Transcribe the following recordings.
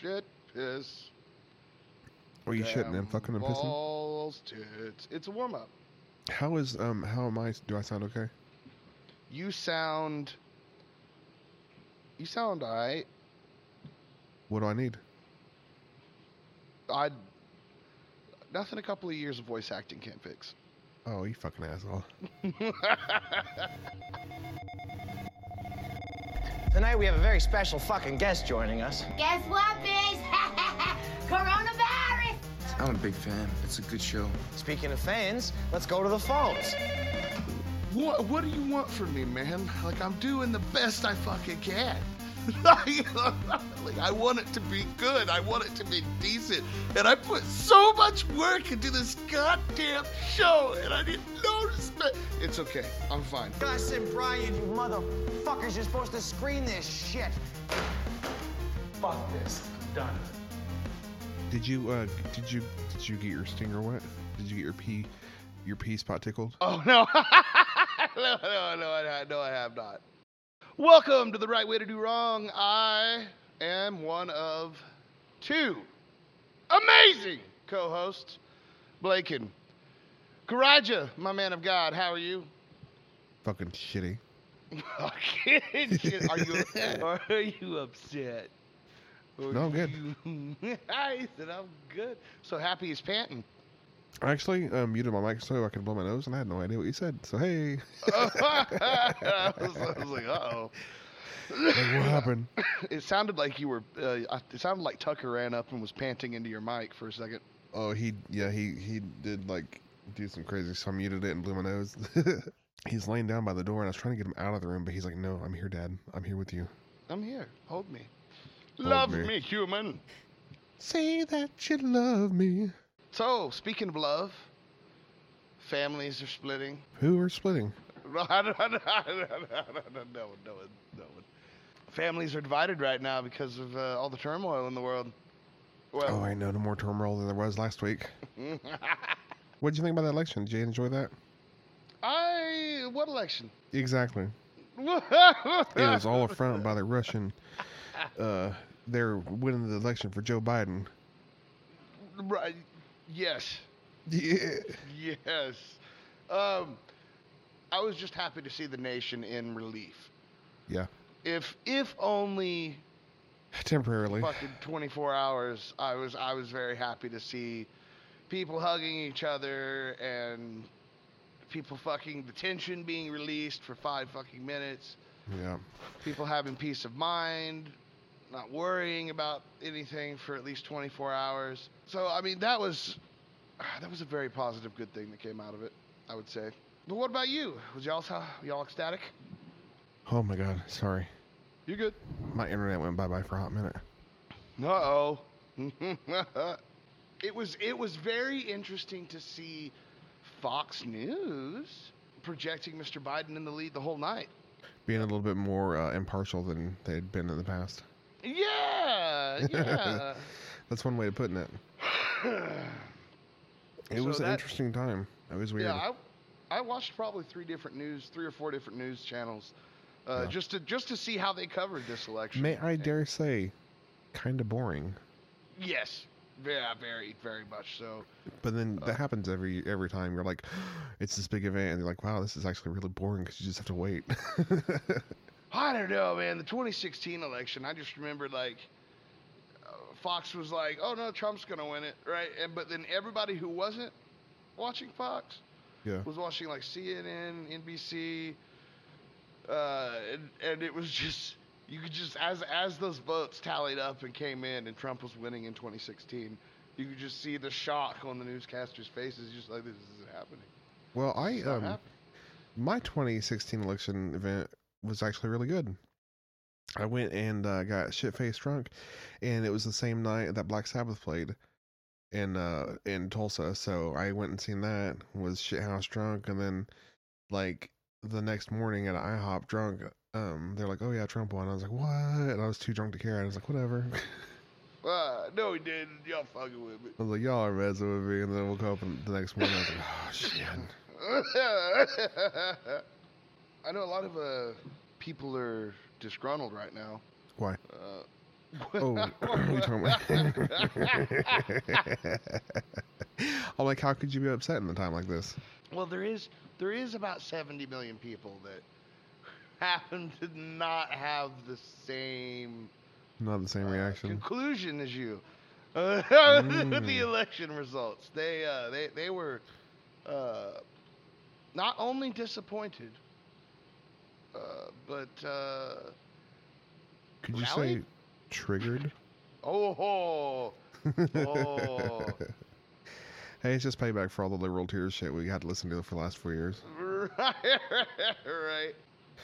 shit, piss. Are you shitting and fucking and pissing? Balls, tits. It's a warm up. How is um how am I? Do I sound okay? You sound. You sound alright. What do I need? I. Nothing a couple of years of voice acting can't fix. Oh, you fucking asshole. Tonight we have a very special fucking guest joining us. Guess what, biz? Coronavirus! I'm a big fan. It's a good show. Speaking of fans, let's go to the phones. What What do you want from me, man? Like I'm doing the best I fucking can. like I want it to be good. I want it to be decent, and I put so much work into this goddamn show, and I didn't notice it. It's okay. I'm fine. Gus and Brian, you motherfuckers, you're supposed to screen this shit. Fuck this. Done. Did you uh did you did you get your stinger wet? Did you get your pee your pee spot tickled? Oh no, no, no, no, I, no, I have not. Welcome to the right way to do wrong. I am one of two amazing co-hosts, Blake and Karaja, my man of God. How are you? Fucking shitty. Fucking shit. Are you are you upset? Or No, I'm good. I said I'm good. So happy he's panting. I actually um, muted my mic so I could blow my nose, and I had no idea what you said. So hey, I was, I was like, uh oh. like, what happened? It sounded like you were. Uh, it sounded like Tucker ran up and was panting into your mic for a second. Oh, he yeah he he did like do some crazy. So I muted it and blew my nose. he's laying down by the door, and I was trying to get him out of the room, but he's like, "No, I'm here, Dad. I'm here with you." I'm here. Hold me. Hold Love me. me, human. Say that you love me. So, speaking of love, families are splitting. Who are splitting? No, I don't- I don't- I don't- I don't- no no no. Families are divided right now because of uh, all the turmoil in the world. Well, Oh, I know. No more turmoil than there was last week. What did you think about that election? Did you enjoy that? I what election? Exactly. it It was all a front by the Russian. Uh, they're winning the election for Joe Biden. Right. Yes. Yeah. Yes. Um, I was just happy to see the nation in relief. Yeah. If if only Temporarily. fucking 24 hours, I was I was very happy to see people hugging each other and people fucking the tension being released for five fucking minutes. Yeah. People having peace of mind, not worrying about anything for at least 24 hours. So I mean that was that was a very positive good thing that came out of it, I would say. But what about you? Was y'all y'all ecstatic? Oh my God. Sorry. You good? My internet went bye bye for a hot minute. Uh oh. it was it was very interesting to see Fox News projecting Mr. Biden in the lead the whole night. Being a little bit more uh, impartial than they'd been in the past. Yeah, yeah. That's one way of putting it. It So was an interesting time. It was weird. yeah, I, I watched probably three different news, three or four different news channels, uh, Yeah. just to just to see how they covered this election. May I dare say, kind of boring. Yes, yeah, very, very much so. But then Uh. that happens every every time. You're like, it's this big event, and you're like, wow, this is actually really boring because you just have to wait. I don't know, man. The 2016 election, I just remember like uh, Fox was like, "Oh no, Trump's gonna win it," right? And but then everybody who wasn't watching Fox yeah. was watching like CNN, NBC, uh, and, and it was just you could just as as those votes tallied up and came in, and Trump was winning in 2016. You could just see the shock on the newscasters' faces, just like this isn't happening. Well, I um, happening. my 2016 election event was actually really good. I went and uh, got shit faced drunk, and it was the same night that Black Sabbath played in uh in Tulsa. So I went and seen that. Was shit house drunk, and then like the next morning at IHOP drunk. Um, they're like, "Oh yeah, Trump won." I was like, "What?" And I was too drunk to care. I was like, "Whatever." Uh, no, he didn't. Y'all fucking with me. I was like, "Y'all are messing with me." And then I woke up and the next morning. I was like, "Oh shit." I know a lot of uh, people are disgruntled right now. Why? Uh, Oh, we talking about? I'm like, how could you be upset in a time like this? Well, there is there is about 70 million people that happen to not have the same Not the same uh, reaction. conclusion as you. Uh, Mm. the election results. They uh, they they were uh, not only disappointed, uh, but uh, Could you say triggered? oh, oh, oh. Hey, it's just payback for all the liberal tears shit we had to listen to for the last four years. right, right.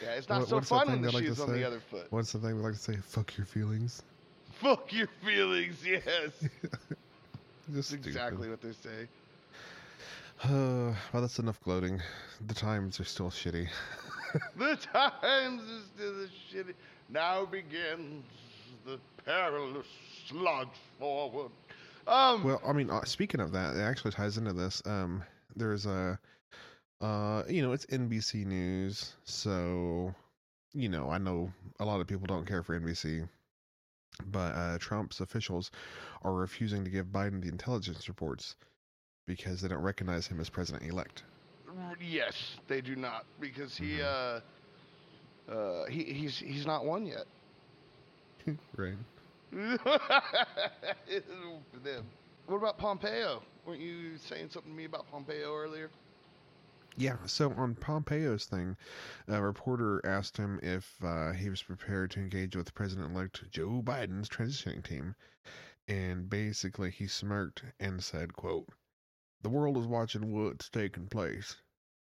Yeah, it's not What- so fun when the like shoe's on say? the other foot. What's the thing we like to say? Fuck your feelings. Fuck your feelings, yes. That's exactly what they say. Uh, well, that's enough gloating. The times are still shitty. The times is still the shitty. Now begins the perilous slog forward. Um, Well, I mean, uh, speaking of that, it actually ties into this. Um, there's a, uh, you know, it's NBC News, so, you know, I know a lot of people don't care for NBC, but uh, Trump's officials are refusing to give Biden the intelligence reports because they don't recognize him as president elect. Yes, they do not because he, Mm-hmm. uh, uh, he he's he's not won yet. right. For them. What about Pompeo? Weren't you saying something to me about Pompeo earlier? Yeah, so on Pompeo's thing, a reporter asked him if uh, he was prepared to engage with President elect Joe Biden's transitioning team. And basically, he smirked and said, quote, The world is watching what's taking place.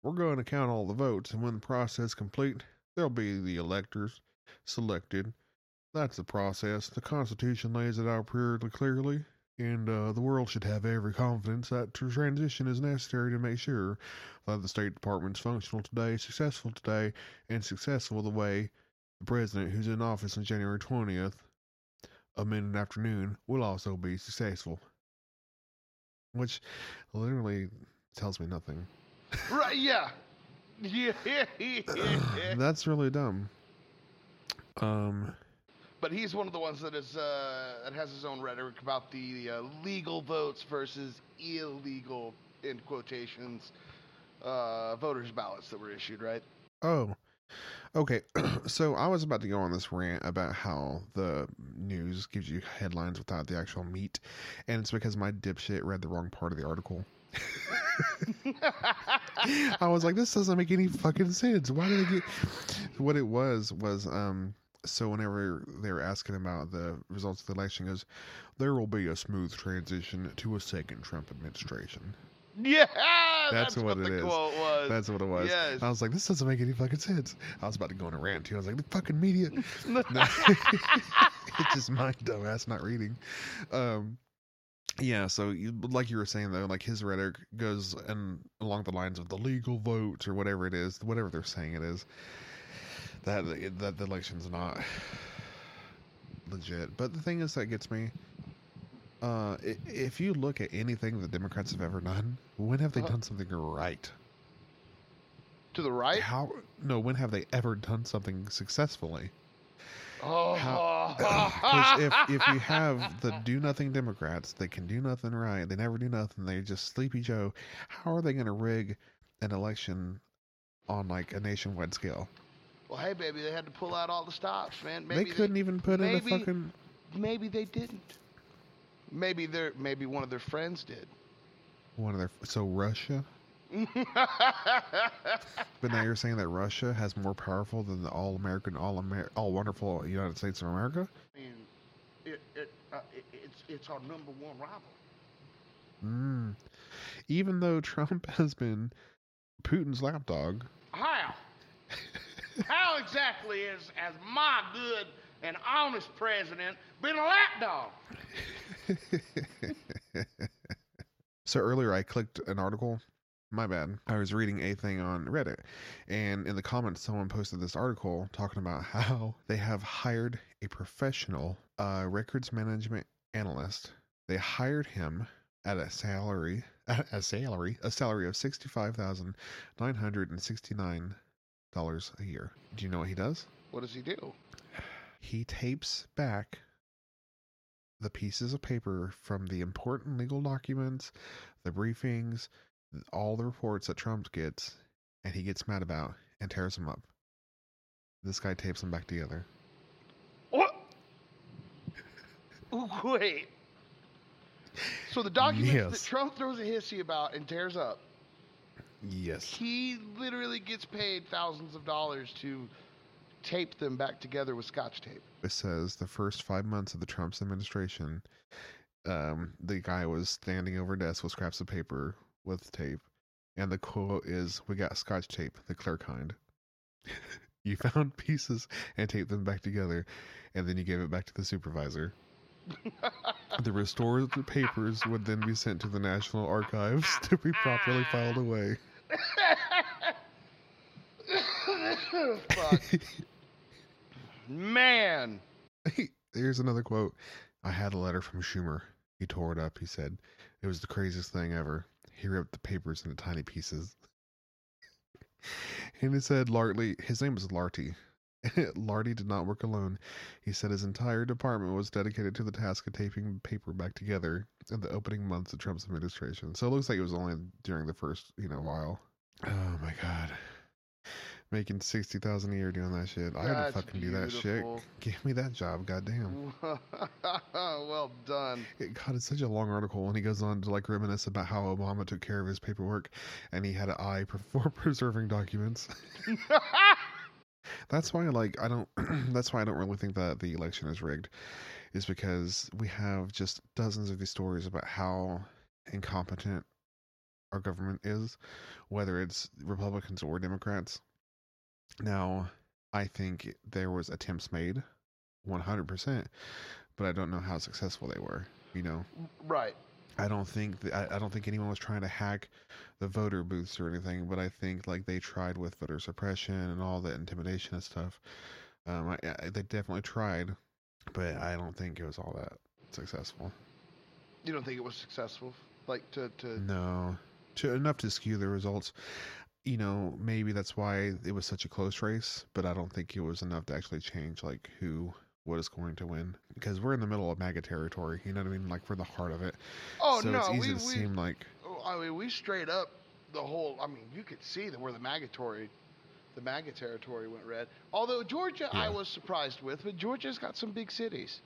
We're going to count all the votes, and when the process is complete, there'll be the electors selected. That's the process. The Constitution lays it out pretty clearly, and uh, the world should have every confidence that transition is necessary to make sure that the State Department's functional today, successful today, and successful the way the president who's in office on January 20th, a minute afternoon, will also be successful. Which literally tells me nothing. Right? Yeah. Yeah. That's really dumb. Um, But he's one of the ones that is uh, that has his own rhetoric about the uh, legal votes versus illegal, in quotations, uh, voters' ballots that were issued. Right? Oh, okay. so I was about to go on this rant about how the news gives you headlines without the actual meat, and it's because my dipshit read the wrong part of the article. I was like, this doesn't make any fucking sense. Why did they get? What it was was um. So whenever they were asking about the results of the election, goes, there will be a smooth transition to a second Trump administration. Yeah. That's That's, what what, it the is. quote was. That's what it was. Yes. I was like, this doesn't make any fucking sense. I was about to go on a rant too. I was like, the fucking media. It's just my dumbass not reading. Um, yeah. So, you, like you were saying though, like his rhetoric goes and along the lines of the legal vote or whatever it is, whatever they're saying it is. That that the election's not legit. But the thing is that gets me. Uh, if you look at anything the Democrats have ever done, when have they Uh-huh. done something right? to the right. How? No, when have they ever done something successfully? Oh. Because if if you have the do nothing Democrats, they can do nothing right. They never do nothing. They're just sleepy Joe. How are they going to rig an election on like a nationwide scale? well, hey, baby, they had to pull out all the stops, man. Maybe they couldn't even put in a fucking. Maybe they didn't. Maybe their maybe one of their friends did. One of their so Russia. But now you're saying that Russia has more powerful than the all American, all Amer- all wonderful United States of America. and it, it, uh, it it's it's our number one rival. Mm. Even though Trump has been Putin's lapdog. How? How exactly is as my good and honest president been a lapdog? so earlier I clicked an article. My bad. I was reading a thing on Reddit, and in the comments, someone posted this article talking about how they have hired a professional uh, records management analyst. They hired him at a salary, a salary, a salary of sixty-five thousand nine hundred and sixty-nine dollars a year. Do you know what he does? What does he do? He tapes back the pieces of paper from the important legal documents, the briefings, all the reports that Trump gets, and he gets mad about and tears them up. This guy tapes them back together. What? Wait. So the documents Yes. that Trump throws a hissy about and tears up, Yes. he literally gets paid thousands of dollars to tape them back together with scotch tape. It says the first five months of the Trump's administration, um, the guy was standing over a desk with scraps of paper with tape, and the quote is, "We got scotch tape, the clear kind." you found pieces and taped them back together, and then you gave it back to the supervisor. the restored papers would then be sent to the National Archives to be properly filed away. Man. Here's another quote. I had a letter from Schumer. He tore it up. He said, It was the craziest thing ever. He ripped the papers into tiny pieces. and he said Lartey, his name was Lartey. Lartey did not work alone. He said his entire department was dedicated to the task of taping paper back together in the opening months of Trump's administration. So it looks like it was only during the first, you know, while. Oh my god. Making sixty thousand a year doing that shit. I had to That's fucking do that shit. Give me that job, goddamn. well done. It, God, it's such a long article, and he goes on to like reminisce about how Obama took care of his paperwork, and he had an eye for preserving documents. that's why, like, I don't. that's why I don't really think that the election is rigged, is because we have just dozens of these stories about how incompetent our government is, whether it's Republicans or Democrats. Now, I think there was attempts made, one hundred percent, but I don't know how successful they were. You know, right. I don't think th- I, I don't think anyone was trying to hack the voter booths or anything, but I think like they tried with voter suppression and all the intimidation and stuff. Um, I, I, they definitely tried, but I don't think it was all that successful. You don't think it was successful? Like to to No, to enough to skew the results. You know, maybe that's why it was such a close race, but I don't think it was enough to actually change like who was going to win because we're in the middle of MAGA territory. You know what I mean? Like we're the heart of it. Oh so no, it's easy we, to we seem like oh, I mean we straight up the whole I mean you could see that where the magatory the MAGA territory went red. Although Georgia I was surprised with, but Georgia's got some big cities.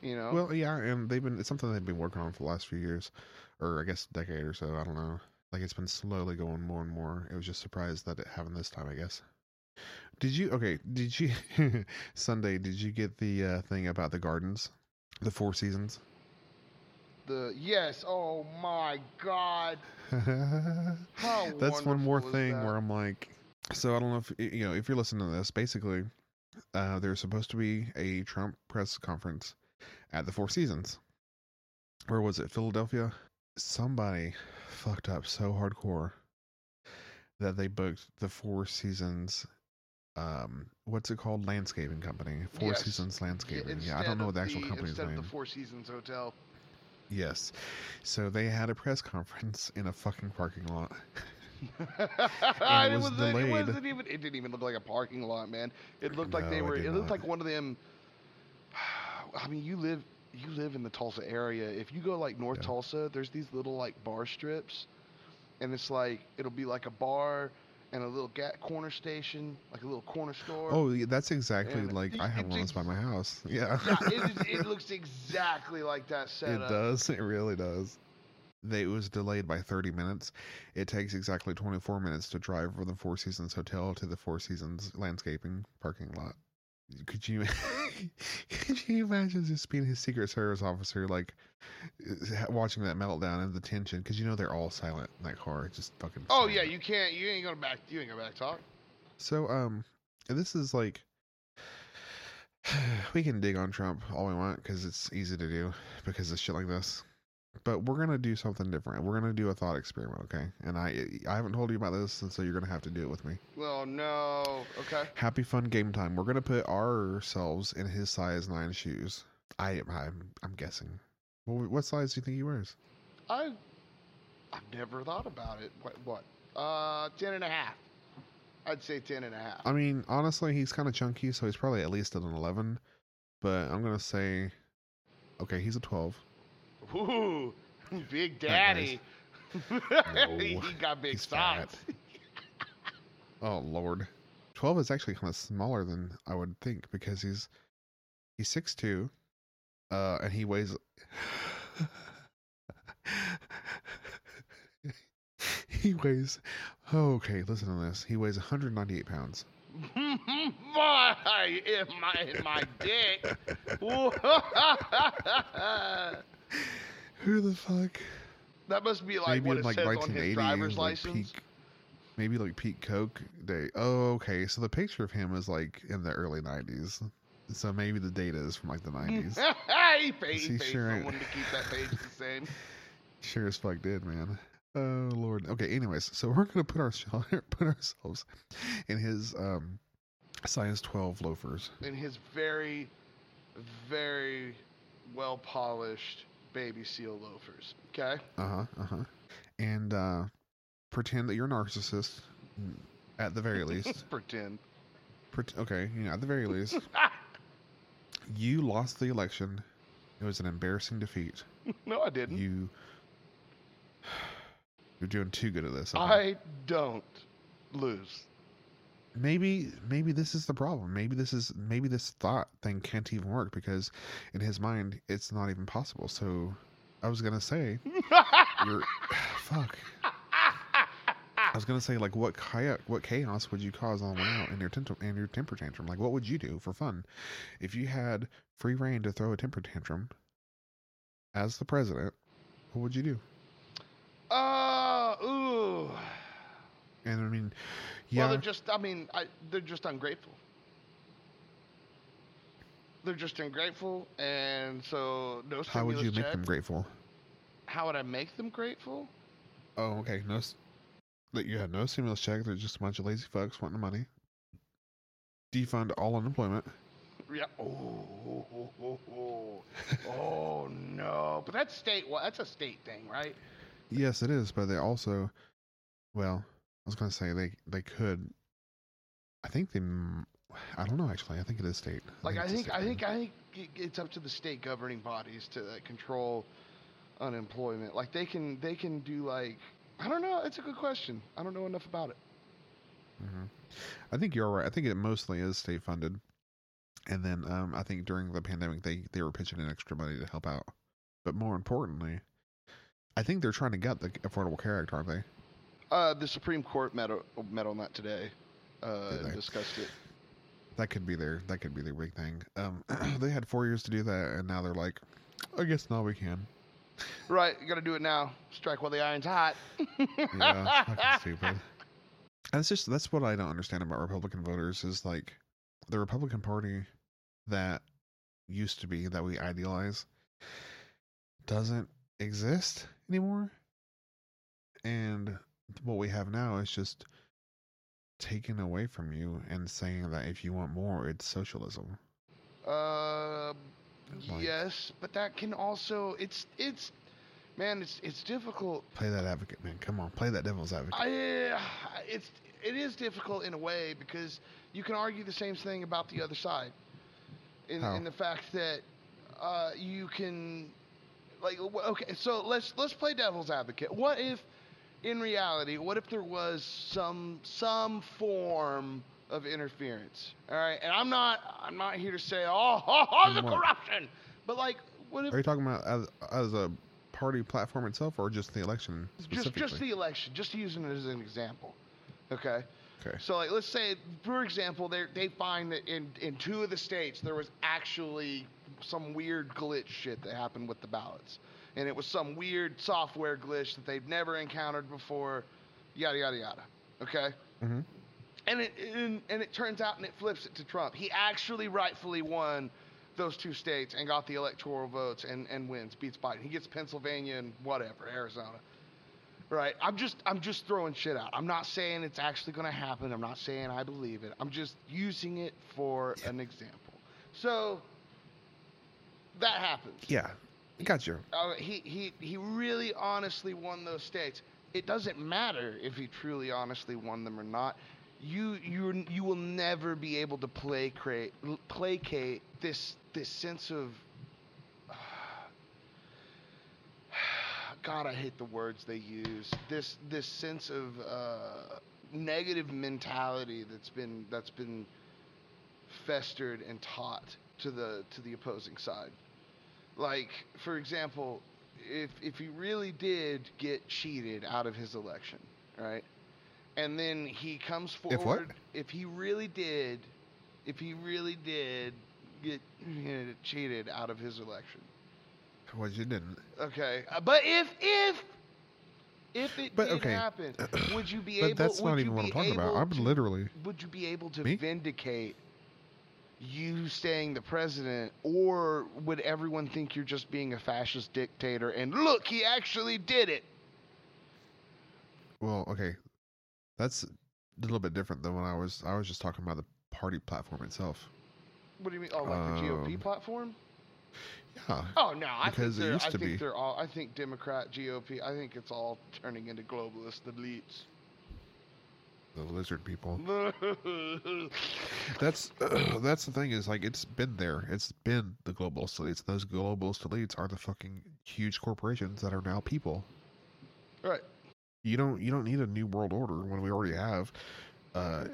You know? Well, yeah, and they've been it's something they've been working on for the last few years, or I guess a decade or so. I don't know. Like it's been slowly going more and more. It was just surprised that it happened this time. I guess. Did you okay? Did you Sunday? Did you get the uh, thing about the gardens, the Four Seasons? the yes, oh my god. That's one more thing that? where I'm like, so I don't know if you know if you're listening to this. Basically, uh, there's supposed to be a Trump press conference at the Four Seasons. Where was it? Philadelphia. Somebody fucked up so hardcore that they booked the Four Seasons. Um, what's it called? Landscaping company. Four Yes. Seasons Landscaping. Yeah, I don't know what the actual the- company's instead name. of the Four Seasons Hotel. Yes. So they had a press conference in a fucking parking lot. it, it was delayed. It wasn't even. It didn't even look like a parking lot, man. It looked like they were. did It looked like one of them. I mean, you live. You live in the Tulsa area. If you go like North Yeah. Tulsa, there's these little like bar strips, and it's like it'll be like a bar and a little ga- corner station, like a little corner store. Oh, yeah, that's exactly And like it- I have one that's by my house. Yeah. yeah, it, it looks exactly like that setup. It does. It really does. They, it was delayed by 30 minutes. It takes exactly 24 minutes to drive from the Four Seasons Hotel to the Four Seasons landscaping parking lot. Could you could you imagine just being his Secret Service officer, like uh, watching that meltdown and the tension? Because you know they're all silent in that car, just fucking. Oh yeah, you can't. You ain't gonna back. You ain't gonna back talk. So, um, and this is like, we can dig on Trump all we want because it's easy to do because of shit like this. But we're gonna do something different. We're gonna do a thought experiment, okay? And I, I haven't told you about this, and so you're gonna have to do it with me. Well, no. Okay. Happy fun game time. We're gonna put ourselves in his size nine shoes. I, I'm, I'm guessing. Well, what size do you think he wears? I, I've never thought about it. What? What? Uh, ten and a half. I'd say ten and a half. I mean, honestly, he's kind of chunky, so he's probably at least at an eleven. But I'm gonna say Okay, he's a 12. Ooh, Big Daddy. No, he got big he's socks. Oh lord. 12 is actually kind of smaller than I would think because he's he's 6'2 uh and he weighs He weighs oh, okay, listen to this. He weighs 198 pounds. Boy, in my in my dick. Who the fuck? that must be like maybe what it like says on his driver's like license. peak maybe like peak coke day. Oh, okay. So the picture of him is like in the early 90s. So maybe the data is from like the 90s. he paid, he he paid sure someone to keep that page the same. Sure as fuck did, man. Oh lord. Okay. Anyways, so we're gonna put our put ourselves in his um size twelve loafers. In his very, very well polished baby seal loafers. Okay? Uh huh. Uh huh. And uh, pretend that you're a narcissist, at the very least. Pretend. Pret- okay. You know, at the very least, you lost the election. It was an embarrassing defeat. no, I didn't. You. You're doing too good at this. I. I don't lose. Maybe maybe this is the problem. Maybe this is maybe this thought thing can't even work because in his mind it's not even possible. So i was gonna say you're fuck. I was gonna say like what chaos what chaos would you cause on the way out in your temper in your temper tantrum? Like what would you do for fun? If you had free reign to throw a temper tantrum as the president what would you do Uh, ooh. And i mean yeah. Well, they're just, I mean, I, they're just ungrateful. They're just ungrateful, and so no stimulus how would you make them grateful How would I make them grateful? Oh, okay. No, that you had no stimulus check. They're just a bunch of lazy fucks wanting the money. Defund all unemployment. Yeah. Oh, oh, oh, oh, oh no! But that's state. Well, that's a state thing, right? Yes, it is, but they also, well, I was gonna say they they could. I think they. I don't know actually. I think it is state. Like I it's a think, state I think, I think it's up to the state governing bodies to control unemployment. Like they can, they can do like. I don't know. It's a good question. I don't know enough about it. Mhm. I think you're right. I think it mostly is state funded, and then um, I think during the pandemic they they were pitching in extra money to help out. But more importantly, I think they're trying to gut the Affordable Care Act, aren't they? Uh, the Supreme Court met, met on that today. Uh, and discussed it. That could be their that could be their big thing. Um, they had four years to do that, and now they're like, I guess now we can. Right, you got to do it now. Strike while the iron's hot. Yeah, fucking stupid. It's just that's what I don't understand about Republican voters is like the Republican Party that used to be that we idealize doesn't exist anymore. And what we have now is just taken away from you and saying that if you want more, it's socialism. Uh, Like- yes, but that can also it's it's man, it's it's difficult. Play that advocate, man. Come on, play that devil's advocate. I it's it is difficult in a way because you can argue the same thing about the other side. In How? in the fact that uh, you can like okay, so let's let's play devil's advocate. What if in reality, what if there was some some form of interference? All right, and I'm not I'm not here to say oh, oh, oh the what? corruption, but like what if Are you talking about as as a party platform itself, or just the election just just the election, just using it as an example, okay? okay. So like let's say for example they they find that in in two of the states there was actually some weird glitch shit that happened with the ballots. And it was some weird software glitch that they've never encountered before, yada yada yada. Okay? hmm And it and, and it turns out and it flips it to Trump. He actually rightfully won those two states and got the electoral votes and, and wins, beats Biden. He gets Pennsylvania and whatever, Arizona. Right. I'm just I'm just throwing shit out. I'm not saying it's actually gonna happen. I'm not saying I believe it. I'm just using it for an example. So that happens. Yeah, got you. Uh, he, he, he really honestly won those states. It doesn't matter if he truly honestly won them or not. You you you will never be able to placate placate this this sense of God, I hate the words they use. This this sense of uh, negative mentality that's been that's been festered and taught to the to the opposing side. Like, for example, if if he really did get cheated out of his election, right? And then he comes If forward. If he really did, if he really did get you know, cheated out of his election, Well, you didn't. Okay, uh, but if if if it But, did okay. happen, would you be But able? that's not even what I'm talking about. I'm literally. Would you be able to Me? vindicate you staying the president, or would everyone think you're just being a fascist dictator? And look, he actually did it. Well, okay, that's a little bit different than when I was. I was just talking about the party platform itself. What do you mean? Oh, like the GOP Um, platform? Yeah. Oh no, I because it think they're, used I to think be. they're all. I think Democrat, GOP. I think it's all turning into globalist elites. The lizard people. That's that's the thing is like it's been there. It's been the globalist elites. Those globalist elites are the fucking huge corporations that are now people. right. You don't you don't need a new world order when we already have uh,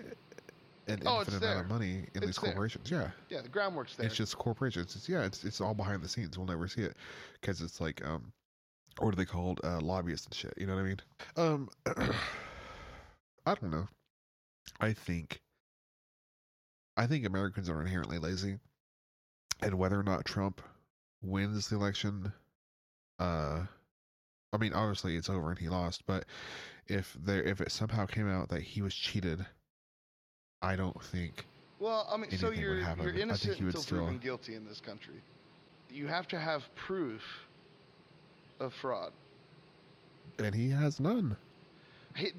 an Oh, infinite amount of money in these It's there. corporations. Yeah, Yeah, the groundwork's there. it's just corporations. It's yeah, it's it's all behind the scenes. We'll never see it because it's like um, what are they called? Uh, lobbyists and shit. You know what I mean? Um, I don't know. I think I think Americans are inherently lazy, and whether or not Trump wins the election, uh, I mean, obviously it's over and he lost. But if there, if it somehow came out that he was cheated, I don't think. Well, I mean, so you're you're innocent until still- proven guilty in this country. You have to have proof of fraud. And he has none.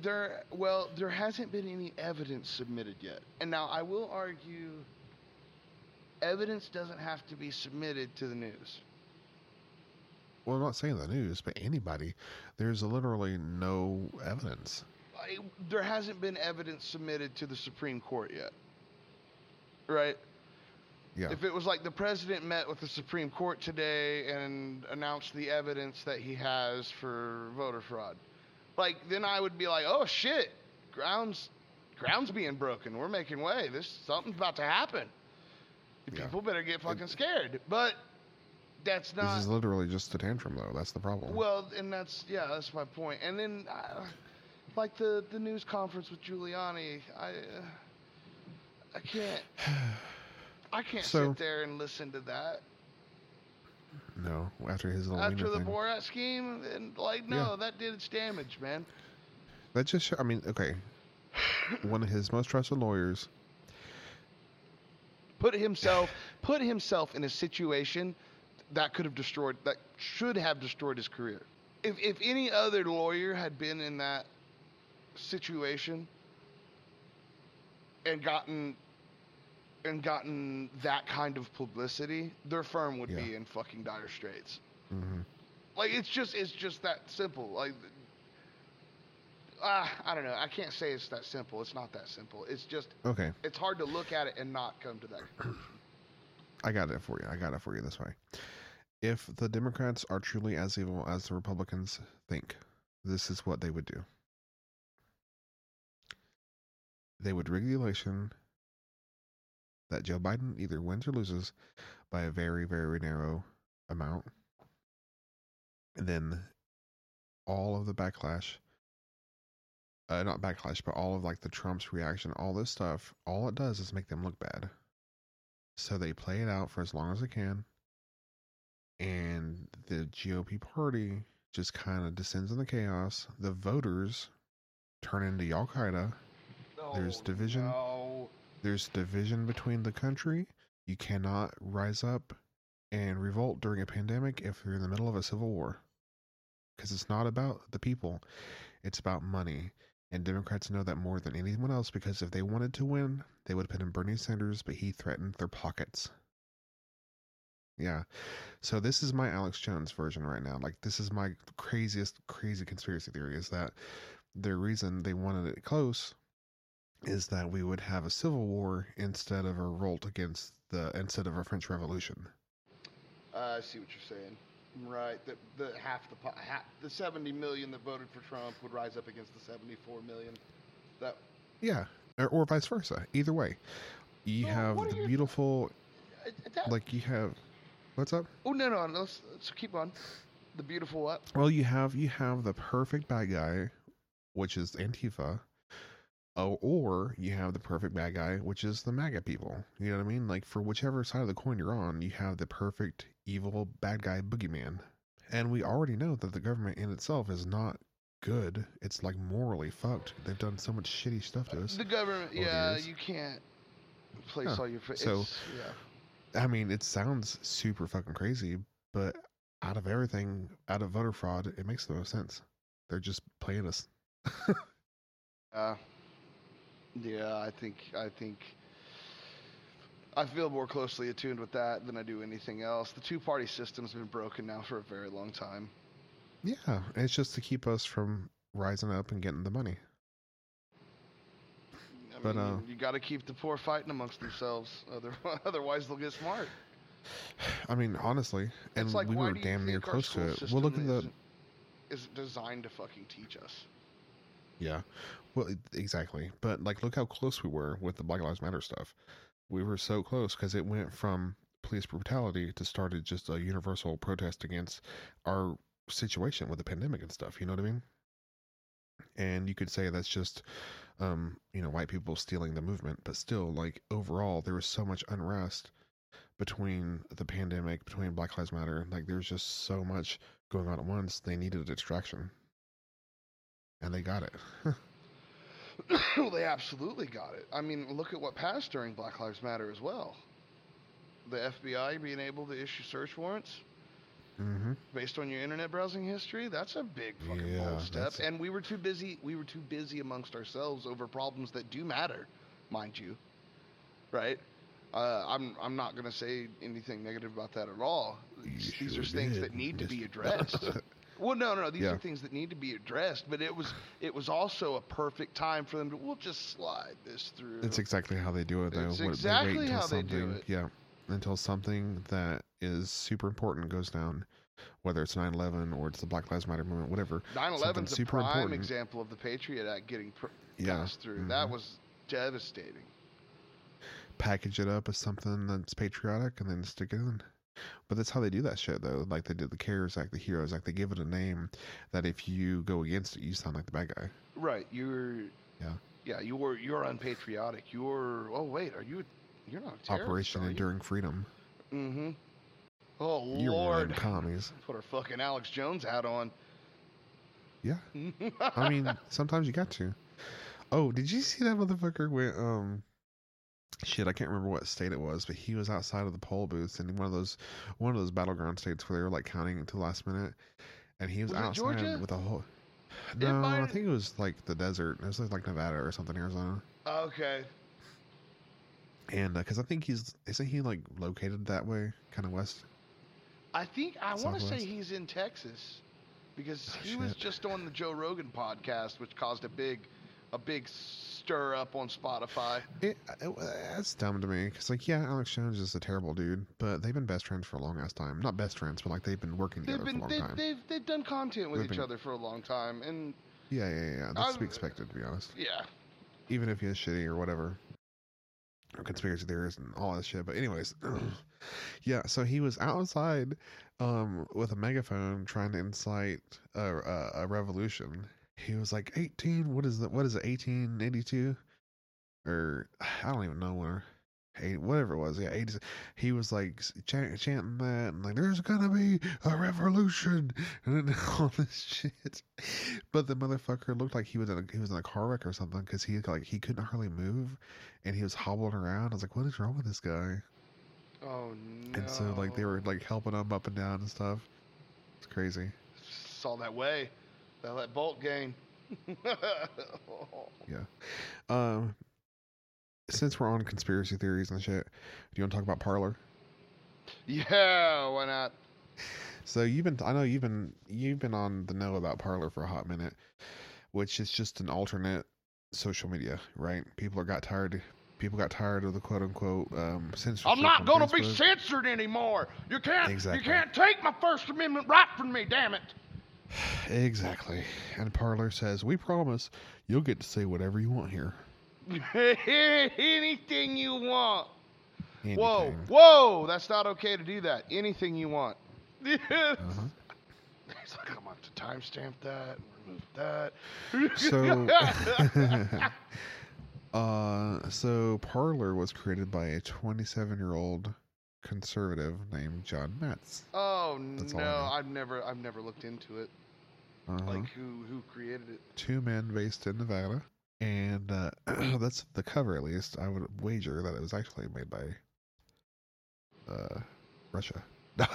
There, well, there hasn't been any evidence submitted yet. And now I will argue, evidence doesn't have to be submitted to the news. Well, I'm not saying the news, but anybody. There's literally no evidence. There hasn't been evidence submitted to the Supreme Court yet. Right? Yeah. If it was like the president met with the Supreme Court today and announced the evidence that he has for voter fraud, like then I would be like, oh shit, grounds, grounds being broken. We're making way. This something's about to happen. Yeah. People better get fucking scared. But that's not. this is literally just a tantrum, though. That's the problem. Well, and that's yeah, that's my point. And then, uh, like the the news conference with Giuliani, I uh, I can't I can't So- sit there and listen to that no, after his little after the thing. Borat scheme. And like, no, Yeah. that did its damage, man. That just, I mean, okay. One of his most trusted lawyers. Put himself put himself in a situation that could have destroyed that should have destroyed his career. If if any other lawyer had been in that situation and gotten and gotten that kind of publicity, their firm would be in fucking dire straits. hmm Like it's just it's just that simple. Like uh, I don't know. I can't say it's that simple. It's not that simple. It's just Okay, it's hard to look at it and not come to that. conclusion. I got it for you. I got it for you this way. If the Democrats are truly as evil as the Republicans think, this is what they would do. They would rig the election that Joe Biden either wins or loses by a very, very narrow amount. And then all of the backlash, uh, not backlash, but all of like the Trump's reaction, all this stuff, all it does is make them look bad. So they play it out for as long as they can. And the GOP party just kind of descends into chaos. The voters turn into Al Qaeda. There's Oh, division. No. There's division between the country. You cannot rise up and revolt during a pandemic if you're in the middle of a civil war. Because it's not about the people, it's about money. And Democrats know that more than anyone else because if they wanted to win, they would have put in Bernie Sanders, but he threatened their pockets. Yeah. So this is my Alex Jones version right now. Like this is my craziest crazy conspiracy theory is that the reason they wanted it close is that we would have a civil war instead of a revolt against the instead of a French Revolution. Uh, I see what you're saying. Right. The the half the half, the 70 million that voted for Trump would rise up against the 74 million. That Yeah, or, or vice versa. Either way, you No, have the your- beautiful, uh, that, like you have. What's up? Oh no no, no let's, let's keep on. The beautiful what? Well, you have you have the perfect bad guy, which is Antifa, oh, or you have the perfect bad guy, which is the MAGA people. You know what I mean? Like for whichever side of the coin you're on, you have the perfect evil bad guy boogeyman. And we already know that the government in itself is not good. It's like morally fucked. They've done so much shitty stuff to us. The government. Yeah, you can't place Huh. all your. Fa- So- yeah. I mean, it sounds super fucking crazy, but out of everything, out of voter fraud, it makes the most sense. They're just playing us. Uh, yeah, I think I think I feel more closely attuned with that than I do anything else. The two-party system's been broken now for a very long time. Yeah, it's just to keep us from rising up and getting the money. I But, mean, uh, you, got to keep the poor fighting amongst themselves, otherwise they'll get smart. I mean, honestly, and like, we were damn near close to it. Well, look at the is designed to fucking teach us. Yeah, well, exactly. But like, look how close we were with the Black Lives Matter stuff. We were so close because it went from police brutality to started just a universal protest against our situation with the pandemic and stuff. You know what I mean? And you could say that's just, um, you know, white people stealing the movement, but still, like overall, there was so much unrest between the pandemic, between Black Lives Matter. Like, there's just so much going on at once. They needed a distraction, and they got it. well, they absolutely got it. I mean, look at what passed during Black Lives Matter as well. The FBI being able to issue search warrants hmm based on your internet browsing history, that's a big fucking Yeah, bold step. And we were too busy we were too busy amongst ourselves over problems that do matter, mind you. Right? Uh, I'm I'm not gonna say anything negative about that at all. You These are sure things that need to be addressed. Well, no, no, no. These Yeah. are things that need to be addressed. But it was, it was also a perfect time for them to. We'll just slide this through. It's exactly how they do it, though. It's What- exactly they how they do it. yeah, until something that is super important goes down, whether it's 9/11 or it's the Black Lives Matter movement, whatever. 9/11 is a prime important. example of the Patriot Act getting pr- Yeah, passed through. That mhm. was devastating. Package it up as something that's patriotic and then stick it in. But that's how they do that shit, though. Like they did the CARES Act, the Heroes Act. They give it a name that if you go against it, you sound like the bad guy. Right. You're. Yeah. Yeah. You're you're unpatriotic. You're. Oh wait. Are you? You're not terrorist, Operation? Enduring Freedom. Mm-hmm. Oh You're Lord. commies. Put our fucking Alex Jones hat on. Yeah. I mean, sometimes you got to. Oh, did you see that motherfucker went um shit, I can't remember what state it was, but he was outside of the poll booths in one of those one of those battleground states where they were like counting until the last minute. And he was, Was outside with a whole No, might- I think it was like the desert. It was like Nevada or something, Arizona. okay. And uh, because I think he's isn't he like located that way, kind of west? I think I want to say he's in Texas because Oh, he was just on the Joe Rogan podcast, which caused a big, a big stir up on Spotify. It, it, that's dumb to me because like yeah, Alex Jones is a terrible dude, but they've been best friends for a long ass time. Not best friends, but like they've been working They've together been for a long time. they've they've done content with They've each been- other for a long time, and Yeah, yeah, yeah. That's to be expected, to be honest. yeah, Even if he is shitty or whatever, or conspiracy theorists and all that shit. But anyways, yeah. So he was outside, um, with a megaphone trying to incite a, a, a revolution. He was like eighteen. What is that? What is it? Eighteen eighty two, or I don't even know where. Eight, whatever it was, yeah, 80, he was like chant, chanting that, and like, "There's gonna be a revolution," and all this shit. But the motherfucker looked like he was in a, he was in a car wreck or something because he like he couldn't hardly move, and he was hobbling around. I was like, "What is wrong with this guy?" oh no. And so like they were like helping him up and down and stuff. It's crazy. saw that way, that, that bolt gain. Yeah. Um, since we're on conspiracy theories and shit, do you want to talk about Parler? yeah, why not? So you've been, I know you've been, you've been on the know about Parler for a hot minute, which is just an alternate social media, right? People are got tired. people got tired of the quote unquote um, censorship. I'm not gonna be censored anymore. You can't. Exactly. You can't take my First Amendment right from me. Damn it. Exactly. And Parler says, "We promise you'll get to say whatever you want here." Anything you want. Whoa, Anything. whoa! That's not okay to do that. Anything you want. Uh-huh. He's like, I'm going to timestamp that, remove that. So, uh, so Parler was created by a 27-year-old conservative named John Matze. oh That's no. I've never, I've never looked into it. Uh-huh. Like who, who created it? two men based in Nevada, and uh, that's the cover. At least I would wager that it was actually made by uh, Russia.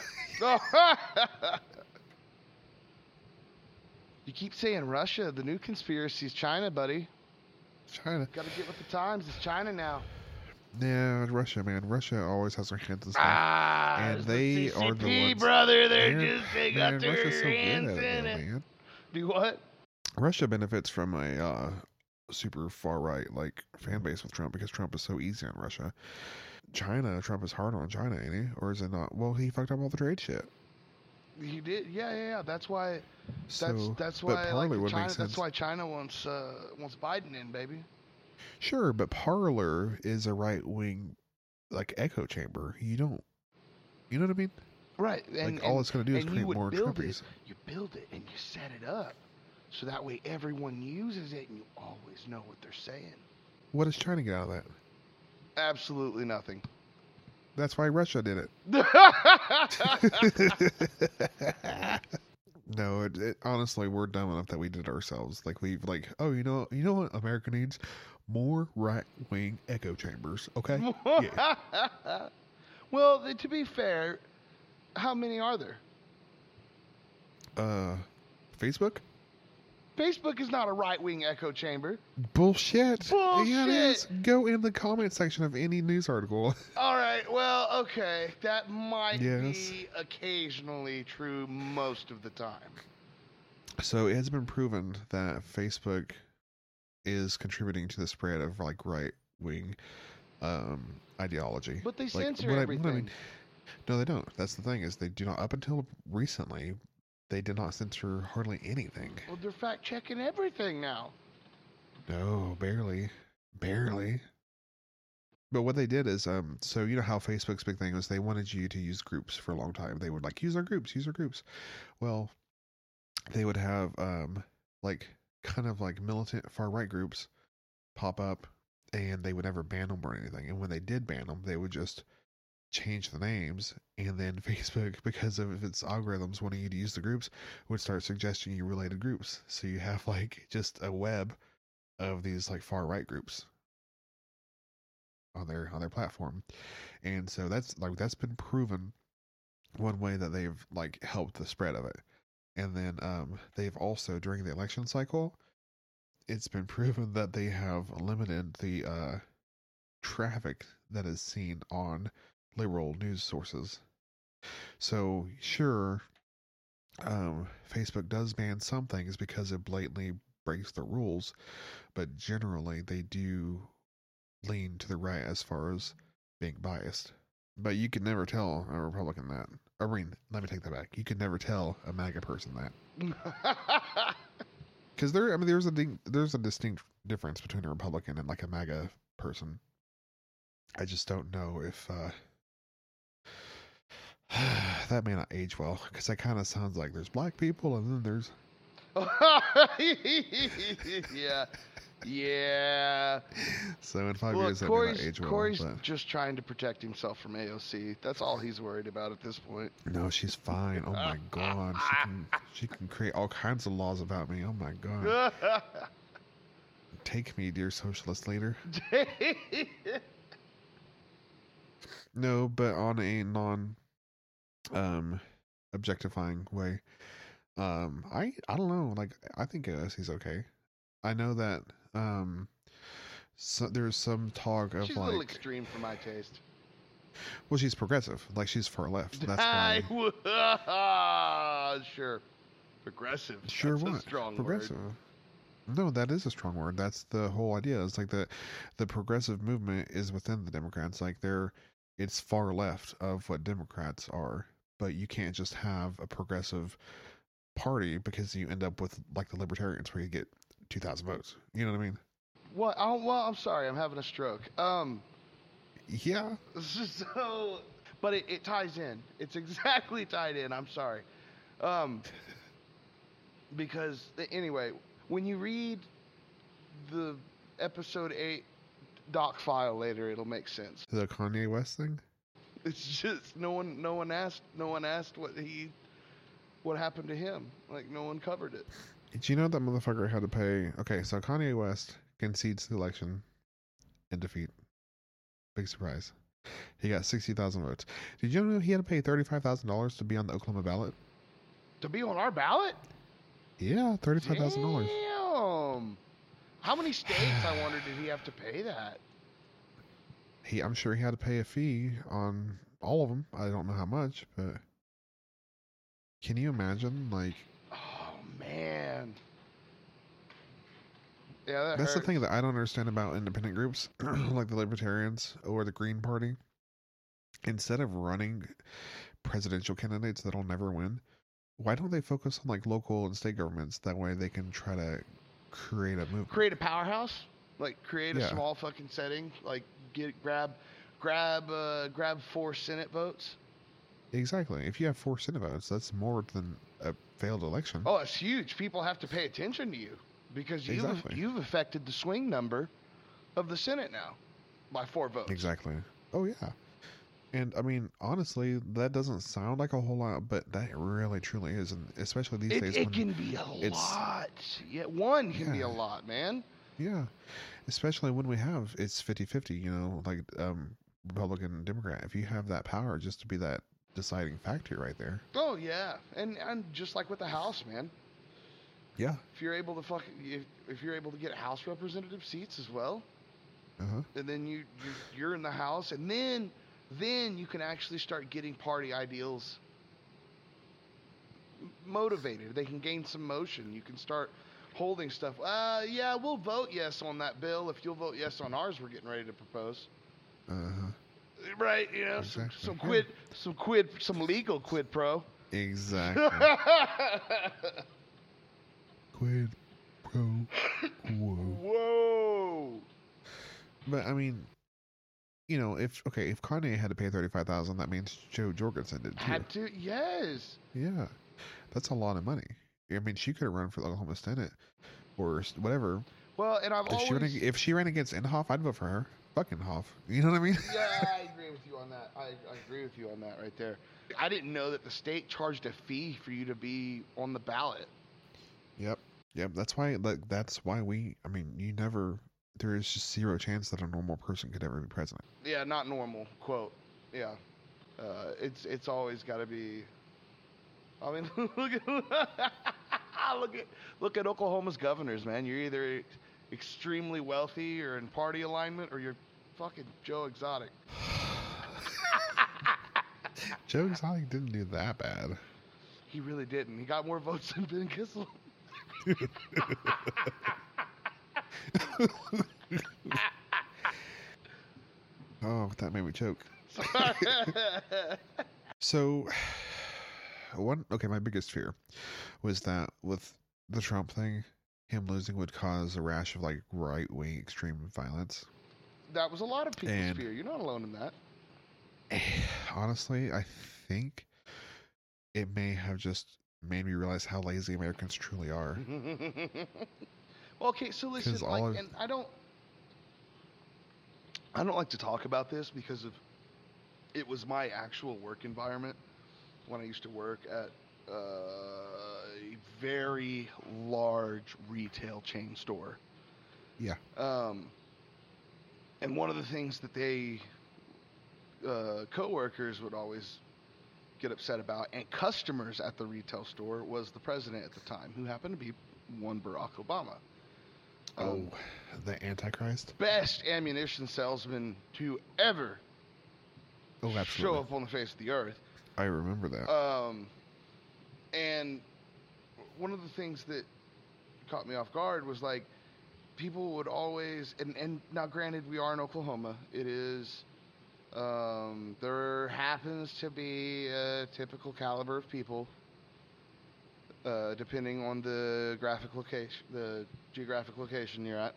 you keep saying Russia. The new conspiracy is China, buddy. China. Got to get with the times. It's China now. Yeah, Russia, man. Russia always has their hands in stuff. Ah, And they the are the CCP, ones- brother. They're, They're- just they got their so hands it, in it. man. Do what? Russia benefits from a uh, super far right like fan base with Trump because Trump is so easy on Russia. China, Trump is hard on China, ain't he? Or is it not? Well, he fucked up all the trade shit. He did. Yeah, yeah, yeah. That's why. That's So, that's why. Like China, make sense. that's why China wants uh, wants Biden in, baby. Sure, but Parler is a right wing like echo chamber. You don't, you know what I mean? Right. And, like all it's going to do is create more Trumpies. it. Build it and you set it up, so that way everyone uses it and you always know what they're saying. What is China get out of that? Absolutely nothing. That's why Russia did it. no, it, it, honestly, we're dumb enough that we did it ourselves. Like we've like, oh, you know, you know what America needs? More right wing echo chambers. Okay. Yeah. well, to be fair, how many are there? Uh, Facebook. Facebook is not a right wing echo chamber. Bullshit. Yeah, it is. Bullshit. Go in the comment section of any news article. All right, well, okay. That might Yes. be occasionally true most of the time. So it has been proven that Facebook is contributing to the spread of like right wing um, ideology. But they Like, censor what I- I everything. mean- no, they don't. That's the thing is they do not. Up until recently, they did not censor hardly anything. Well, they're fact checking everything now. No, barely, barely. But what they did is, um, so you know how Facebook's big thing was they wanted you to use groups for a long time. They would like use our groups, use our groups. Well, they would have um, like kind of like militant far right groups pop up, and they would never ban them or anything. And when they did ban them, they would just change the names, and then Facebook, because of its algorithms wanting you to use the groups, would start suggesting you related groups. So you have like just a web of these like far right groups on their on their platform and so that's like that's been proven one way that they've like helped the spread of it and then um they've also during the election cycle it's been proven that they have limited the uh traffic that is seen on liberal news sources so sure um facebook does ban some things because it blatantly breaks the rules but generally they do lean to the right as far as being biased. But you can never tell a Republican that. I mean, let me take that back. You can never tell a MAGA person that because there. I mean, there's a ding- there's a distinct difference between a Republican and like a MAGA person. I just don't know if uh that may not age well because that kind of sounds like there's black people and then there's yeah. Yeah. so in five Look, years that may Corey's, not age well. Corey's but- just trying to protect himself from AOC. That's all he's worried about at this point. No, she's fine. Oh my god, she can she can create all kinds of laws about me. Oh my god, take me, dear socialist leader. No, but on a non um objectifying way. Um, I I don't know. Like I think he's okay. I know that um, so there's some talk of She's a little like, extreme for my taste. well, she's progressive. Like she's far left. That's I why. sure. Progressive. Sure, That's what? A strong progressive. Word. No, that is a strong word. That's the whole idea. It's like the the progressive movement is within the Democrats. Like they're it's far left of what Democrats are. But you can't just have a progressive party because you end up with like the libertarians where you get two thousand votes. You know what I mean? What? Oh, well, I'm sorry. I'm having a stroke. Um, Yeah. so, but it, it ties in. It's exactly tied in. I'm sorry. Um, because anyway, when you read the episode eight doc file later, it'll make sense. The Kanye West thing? It's just no one, no one asked, no one asked what he, what happened to him. Like no one covered it. Did you know that motherfucker had to pay okay, so Kanye West concedes the election and defeat. Big surprise. He got sixty thousand votes. Did you know he had to pay thirty five thousand dollars to be on the Oklahoma ballot? To be on our ballot? Yeah, thirty five thousand dollars. Damn. How many states? I wonder did he have to pay that? He, I'm sure he had to pay a fee on all of them. I don't know how much, but can you imagine? Like Oh man. Yeah, that that's the thing that I don't understand about independent groups, like the Libertarians or the Green Party. Instead of running presidential candidates that'll never win, why don't they focus on like local and state governments? That way they can try to create a movement. create a powerhouse, like create a Yeah. small fucking setting, like get grab, grab, uh, grab four Senate votes. Exactly. If you have four Senate votes, that's more than a failed election. Oh, it's huge. People have to pay attention to you because you've Exactly. you've affected the swing number of the Senate now by four votes. Exactly. Oh yeah. And I mean, honestly, that doesn't sound like a whole lot, but that really truly is, and especially these It, days. it can be a it's- lot. Yeah, one can be a lot, man. Yeah, especially when we have it's 50-50, You know, like um, Republican and Democrat. If you have that power, just to be that deciding factor right there. Oh yeah, and and just like with the House, man. Yeah. If you're able to fuck, if, if you're able to get House representative seats as well, Uh huh. and then you, you you're in the House, and then then you can actually start getting party ideals motivated. They can gain some motion. You can start holding stuff. Uh, yeah, we'll vote yes on that bill if you'll vote yes on ours. We're getting ready to propose. Uh huh. Right, you know, some, Exactly. some Yeah. quid, some quid, some legal quid pro. Exactly. Quid pro quo. Whoa. But I mean, you know, if okay, if Kanye had to pay thirty five thousand, that means Jo Jorgensen did too. Had to, yes. Yeah, that's a lot of money. I mean, she could have run for the Oklahoma Senate or whatever. Well, and I've If she ran, always—if she ran against Inhofe, I'd vote for her. Fucking Inhofe. You know what I mean? yeah, I agree with you on that. I, I agree with you on that right there. I didn't know that the state charged a fee for you to be on the ballot. Yep. Yep. That's why. Like, that's why we. I mean, you never. There is just zero chance that a normal person could ever be president. Yeah, not normal. Quote. Yeah. Uh, it's it's always got to be. I mean, look at Ah, look at look at Oklahoma's governors, man. You're either extremely wealthy or in party alignment, or you're fucking Joe Exotic. Joe Exotic didn't do that bad. He really didn't. He got more votes than Ben Kissel. Oh, that made me choke. So, one okay, my biggest fear was that with the Trump thing, him losing would cause a rash of like right wing extreme violence. that was a lot of people's And- fear. You're not alone in that. Honestly, I think it may have just made me realize how lazy Americans truly are. well, okay, so listen, like, of- and I don't, I don't like to talk about this because of, it was my actual work environment when I used to work at uh, a very large retail chain store. Yeah. Um, and one of the things that they, uh, coworkers would always get upset about, and customers at the retail store was the president at the time, who happened to be one Barack Obama. Oh, Um, the Antichrist. best ammunition salesman to ever Oh, show up on the face of the earth. I remember that. Um, and one of the things that caught me off guard was like people would always and and now granted we are in Oklahoma. It is um, there happens to be a typical caliber of people uh, depending on the graphic location, the geographic location you're at.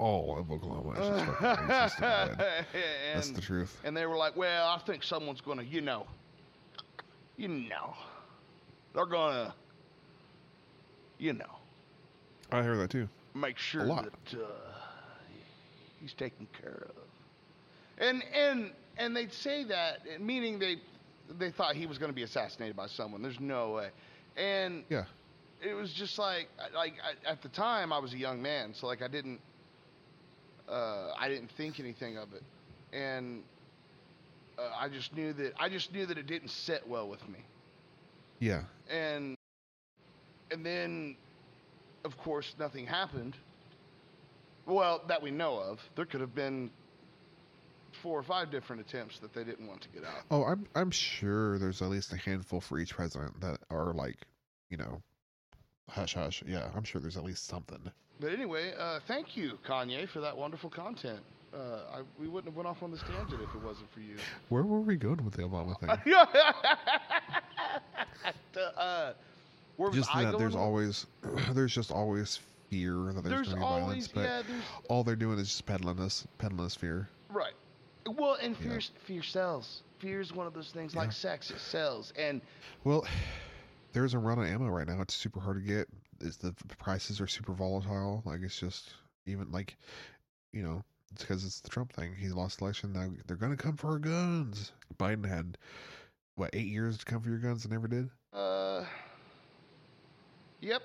All of Oklahoma is just fucking racist head. That's the truth. and they were like, "Well, I think someone's gonna, you know, you know, they're gonna, you know, I hear that too. make sure that uh, he's taken care of." And and and they'd say that, meaning they they thought he was going to be assassinated by someone. There's no way. And Yeah. it was just like like I, at the time I was a young man, so like I didn't uh, I didn't think anything of it, and uh, I just knew that I just knew that it didn't sit well with me, Yeah. and and then of course nothing happened. Well, that we know of. There could have been four or five different attempts that they didn't want to get out. Oh, I'm I'm sure there's at least a handful for each president that are like, you know, hush hush. Yeah, I'm sure there's at least something. But anyway, uh, thank you, Kanye, for that wonderful content. Uh, I, we wouldn't have went off on this tangent if it wasn't for you. Where were we going with the Obama thing? The, uh, just that there's always there's just always fear that there's, There's going to be always violence, but yeah, all they're doing is just peddling us, peddling us fear. right. Well, and Yeah. fear fear sells. Fear is one of those things Yeah. like sex. It sells, and Well, there's a run on ammo right now. It's super hard to get. It's the prices are super volatile. Like it's just even like, you know, it's because it's the Trump thing. He lost election. Now they're gonna come for our guns. Biden had what eight years to come for your guns and never did. uh, yep.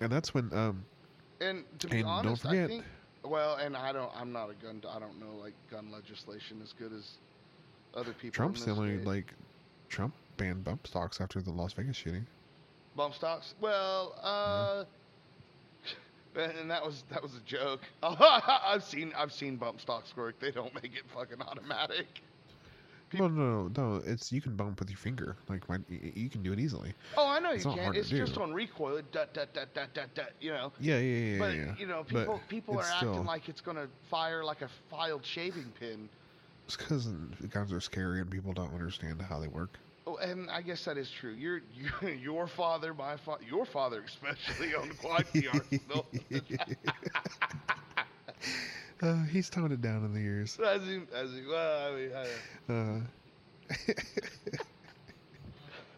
And that's when um And to be And don't honest, I forget- think well, and I don't. I'm not a gun. I don't know like gun legislation as good as other people. Trump's the only state. like Trump banned bump stocks after the Las Vegas shooting. Bump stocks? Well, uh, and that was that was a joke. I've seen I've seen bump stocks work. They don't make it fucking automatic. No, no, no, no. It's you can bump with your finger. Like my, you can do it easily. Oh, I know It's you can. It's just do. on recoil. It dut dut dut dut dut dut. You know. Yeah, yeah, yeah, But yeah. you know, But people people are it's acting like it's gonna fire like a filed shaving pin. It's because guns are scary and people don't understand how they work. Oh, and I guess that is true. Your your, your father, my father, your father especially owned the arsenal. uh, he's toned it down in the years. as he, as he, well, I mean, I, Uh,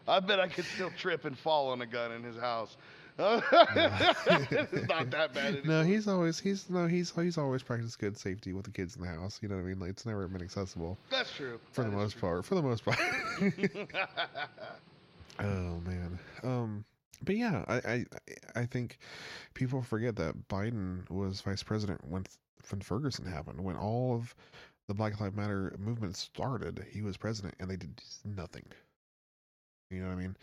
I bet I could still trip and fall on a gun in his house. it's not that bad anymore. no, he's always he's no he's he's always practiced good safety with the kids in the house. You know what I mean? Like it's never been accessible That's true. for the most true. part. For the most part. oh man. Um. But yeah, I, I I think people forget that Biden was vice president when when Ferguson happened. When all of the Black Lives Matter movement started, he was president, and they did nothing. You know what I mean?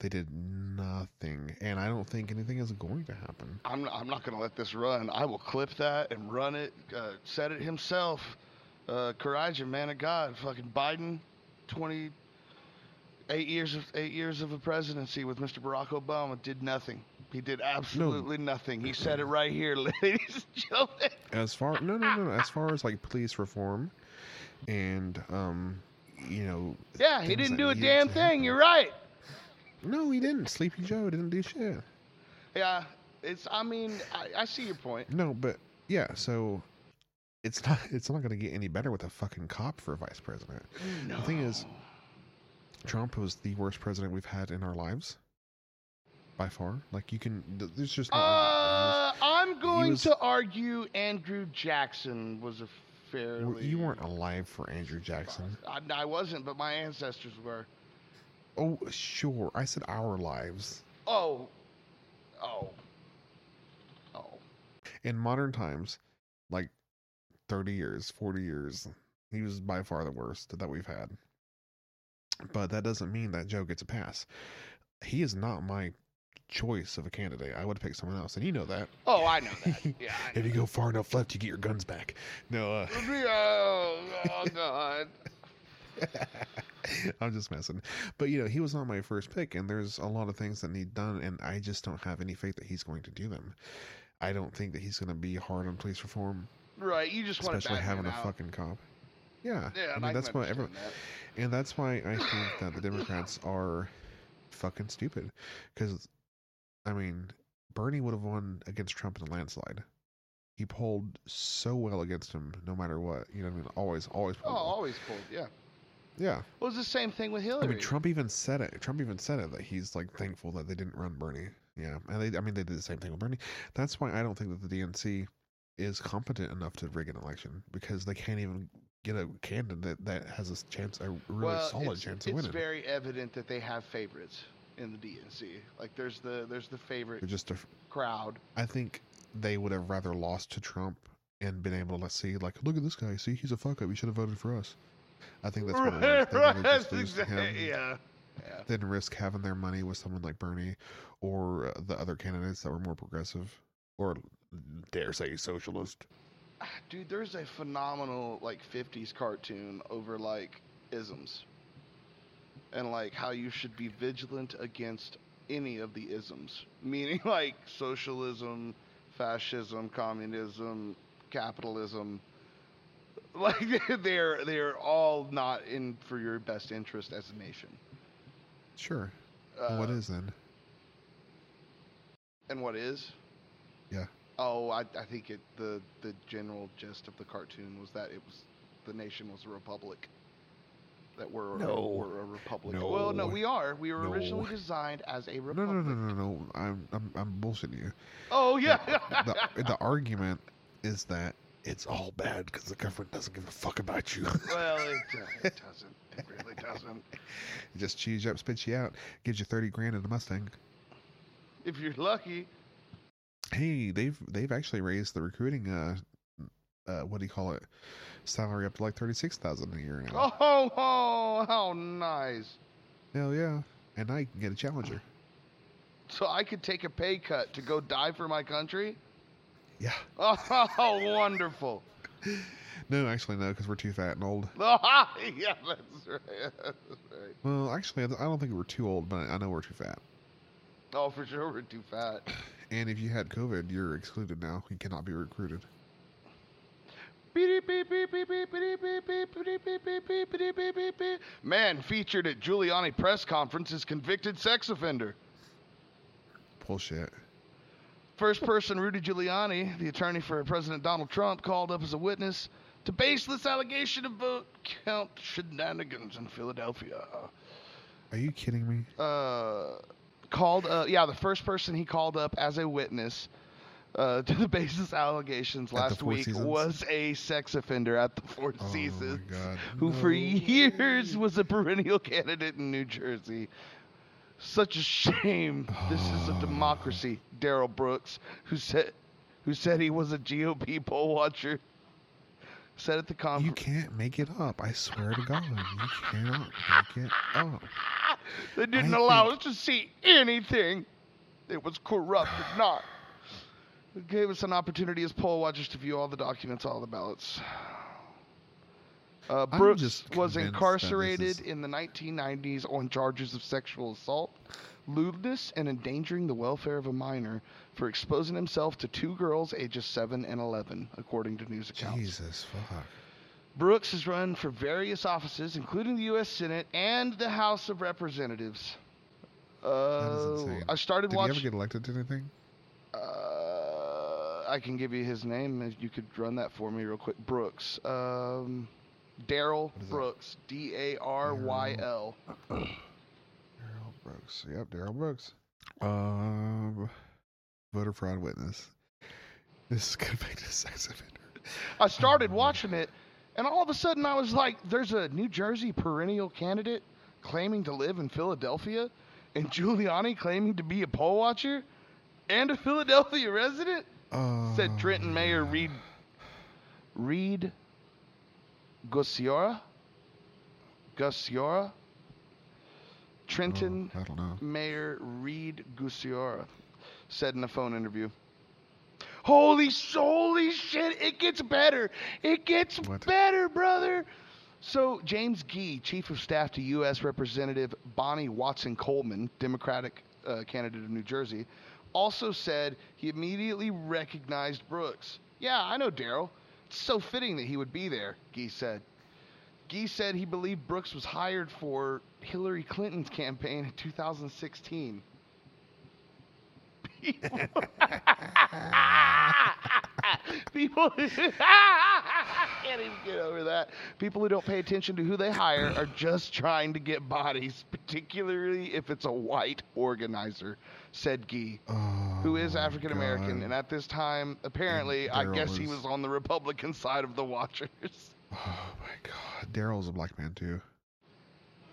They did nothing, and I don't think anything is going to happen. I'm not, I'm not going to let this run. I will clip that and run it. Uh, said it himself. Uh, courage, man of God. Fucking Biden, 28 years of eight years of a presidency with Mr. Barack Obama did nothing. He did absolutely nothing. He said it right here, ladies and gentlemen. As far no no no, as far as like police reform, and um, you know. Yeah, he didn't do a damn thing. You're right. No, he didn't. Sleepy Joe didn't do shit. Yeah, it's. I mean, I, I see your point. No, but yeah, so it's not it's not going to get any better with a fucking cop for vice president. No. The thing is, Trump was the worst president we've had in our lives by far. Like you can, there's just Uh, I'm going was- to argue Andrew Jackson was a. fairly. you weren't alive for Andrew Jackson. I, I wasn't, but my ancestors were. Oh, sure. I said our lives. Oh, oh, oh. In modern times, like 30 years, 40 years, he was by far the worst that we've had. But that doesn't mean that Joe gets a pass. He is not my choice of a candidate. I would pick someone else, and you know that. Oh, I know that. Yeah. If you go far enough left, you get your guns back. No, uh, oh, oh God. I'm just messing. But you know, he was not my first pick, and there's a lot of things that need done, and I just don't have any faith that he's going to do them. I don't think that he's going to be hard on police reform, Right, you just want especially having a out. fucking cop. Yeah, Yeah, I mean I that's why every, understand that. and that's why I think that the Democrats are fucking stupid. Because, I mean, Bernie would have won against Trump in a landslide. He pulled so well against him, no matter what. You know what I mean? Always, always Oh, pulled. well. always pulled. Yeah. Yeah. It was the same thing with Hillary. I mean, Trump even said it. Trump even said it that he's like thankful that they didn't run Bernie. Yeah, and they, I mean, they did the same thing with Bernie. That's why I don't think that the DNC is competent enough to rig an election because they can't even get a candidate that has a chance, a really well, solid chance of it's very evident that they have favorites in the DNC. Like there's the there's the favorite They're just, a, crowd. I think they would have rather lost to Trump and been able to see, like, look at this guy. See, he's a fuck up. He should have voted for us. I think that's what it was. They'd Right, just exactly, yeah. Yeah. than risk having their money with someone like Bernie or uh, the other candidates that were more progressive or dare say socialist. Dude, there's a phenomenal like 50s cartoon over like isms. And like how you should be vigilant against any of the isms. Meaning like socialism, fascism, communism, capitalism. Like they're they're all not in for your best interest as a nation. Sure. what Uh, is then? And what is? Yeah. Oh, I, I think it the the general gist of the cartoon was that it was the nation was a republic. That we're, No. we're a republic. Well, no, No. we are. We were originally designed as a No, republic. no, no, no, no. I'm, I'm, I'm bullshitting you. Oh yeah. The, the argument is that it's all bad because the government doesn't give a fuck about you. well, it, uh, it doesn't. It really doesn't. it just chews you up, spits you out, gives you thirty grand in a Mustang. If you're lucky. Hey, they've they've actually raised the recruiting uh uh what do you call it salary up to like thirty six thousand a year now. Oh, oh, how nice. Hell yeah! And I can get a challenger. So I could take a pay cut to go die for my country. Yeah. Oh, wonderful. No, actually no, because we're too fat and old. yeah, that's right. That's right. Well, actually, I don't think we're too old, but I know we're too fat. Oh, for sure, we're too fat. And if you had COVID, you're excluded now. You cannot be recruited. Man featured at Giuliani press conference is convicted sex offender. Bullshit. First person Rudy Giuliani, the attorney for President Donald Trump, called up as a witness to baseless allegation of vote count shenanigans in Philadelphia. Are you kidding me? Uh, called, uh, yeah, the first person he called up as a witness uh, to the basis allegations last week Seasons? was a sex offender at the Four Oh Seasons who for years was a perennial candidate in New Jersey. Such a shame. This is a democracy. Daryl Brooks, who said, who said he was a GOP poll watcher, said at the conference. You can't make it up. I swear to God, you cannot make it up. They didn't I allow think- us to see anything. It was corrupt or not. It gave us an opportunity as poll watchers to view all the documents, all the ballots. Uh, Brooks was convinced that this incarcerated is- in the 1990s on charges of sexual assault, lewdness, and endangering the welfare of a minor for exposing himself to two girls ages 7 and 11, according to news accounts. Jesus fuck. Brooks has run for various offices, including the U.S. Senate and the House of Representatives. Uh. I started Did he ever watching. get elected to anything? Uh, I can give you his name if you could run that for me real quick. Brooks. Um, Daryl What is that? Brooks. D A R Y L. Daryl Brooks. Yep, Daryl Brooks. Um, voter fraud witness. This is going convicted sex offender. I started Oh. watching it, and all of a sudden I was like, "There's a New Jersey perennial candidate claiming to live in Philadelphia, and Giuliani claiming to be a poll watcher, and a Philadelphia resident." Uh, Said Trenton Mayor Reed. Reed Gusciora. Gusciora. Trenton know. Mayor Reed Gusciora said in a phone interview. Holy, holy shit! It gets better. It gets What? better, brother. So, James Gee, Chief of Staff to U.S. Representative Bonnie Watson Coleman, Democratic uh, candidate of New Jersey, also said he immediately recognized Brooks. Yeah, I know Daryl. It's so fitting that he would be there, Gee said. Gee said he believed Brooks was hired for Hillary Clinton's campaign in 2016. People, people I can't even get over that. People who don't pay attention to who they hire are just trying to get bodies, particularly if it's a white organizer, said Gee, oh who is Oh, African American, and at this time, apparently, I guess he was- on the Republican side of the Watchers. Oh my god. Daryl's a black man too.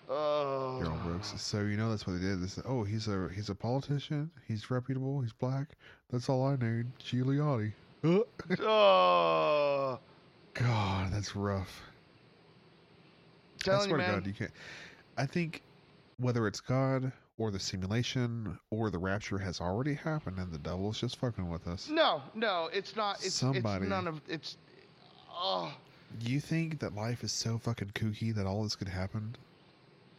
Oh. Daryl Brooks. So you know that's what they did. They said, "Oh, he's a he's a politician. He's reputable. He's black. That's all I need." Giuliani. Oh. God, that's rough. I swear you, to. God, you can't. I think whether it's God or the simulation or the rapture has already happened, and the devil's just fucking with us. No, no, it's not. It's, Somebody- it's none of. It's. Oh. You think that life is so fucking kooky that all this could happen?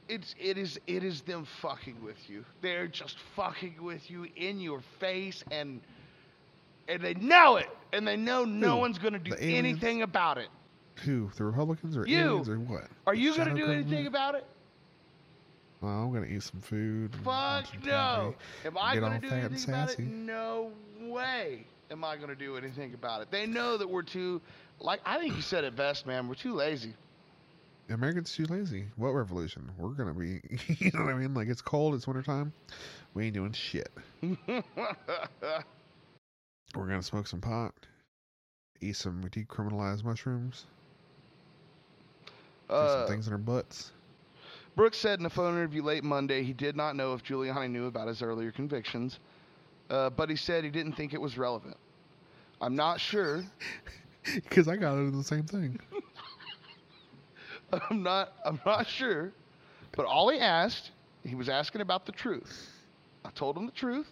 It's it is it is them fucking with you. They're just fucking with you in your face and and they know it. And they know no Who? one's gonna do anything about it. Who? The Republicans or You. aliens or what? Are you gonna do government? anything about it? Well, I'm gonna eat some food. Fuck some no. Am I gonna do anything about it? No way am I gonna do anything about it. They know that we're too like I think you said it best, man, we're too lazy. Americans too lazy. What revolution? We're gonna be. You know what I mean? Like it's cold. It's wintertime. We ain't doing shit. We're gonna smoke some pot. Eat some decriminalized mushrooms. Do Uh, some things in our butts. Brooks said in a phone interview late Monday he did not know if Giuliani knew about his earlier convictions, uh, but he said he didn't think it was relevant. I'm not sure. Because I got into the same thing. I'm not. I'm not sure. But all he asked, he was asking about the truth. I told him the truth,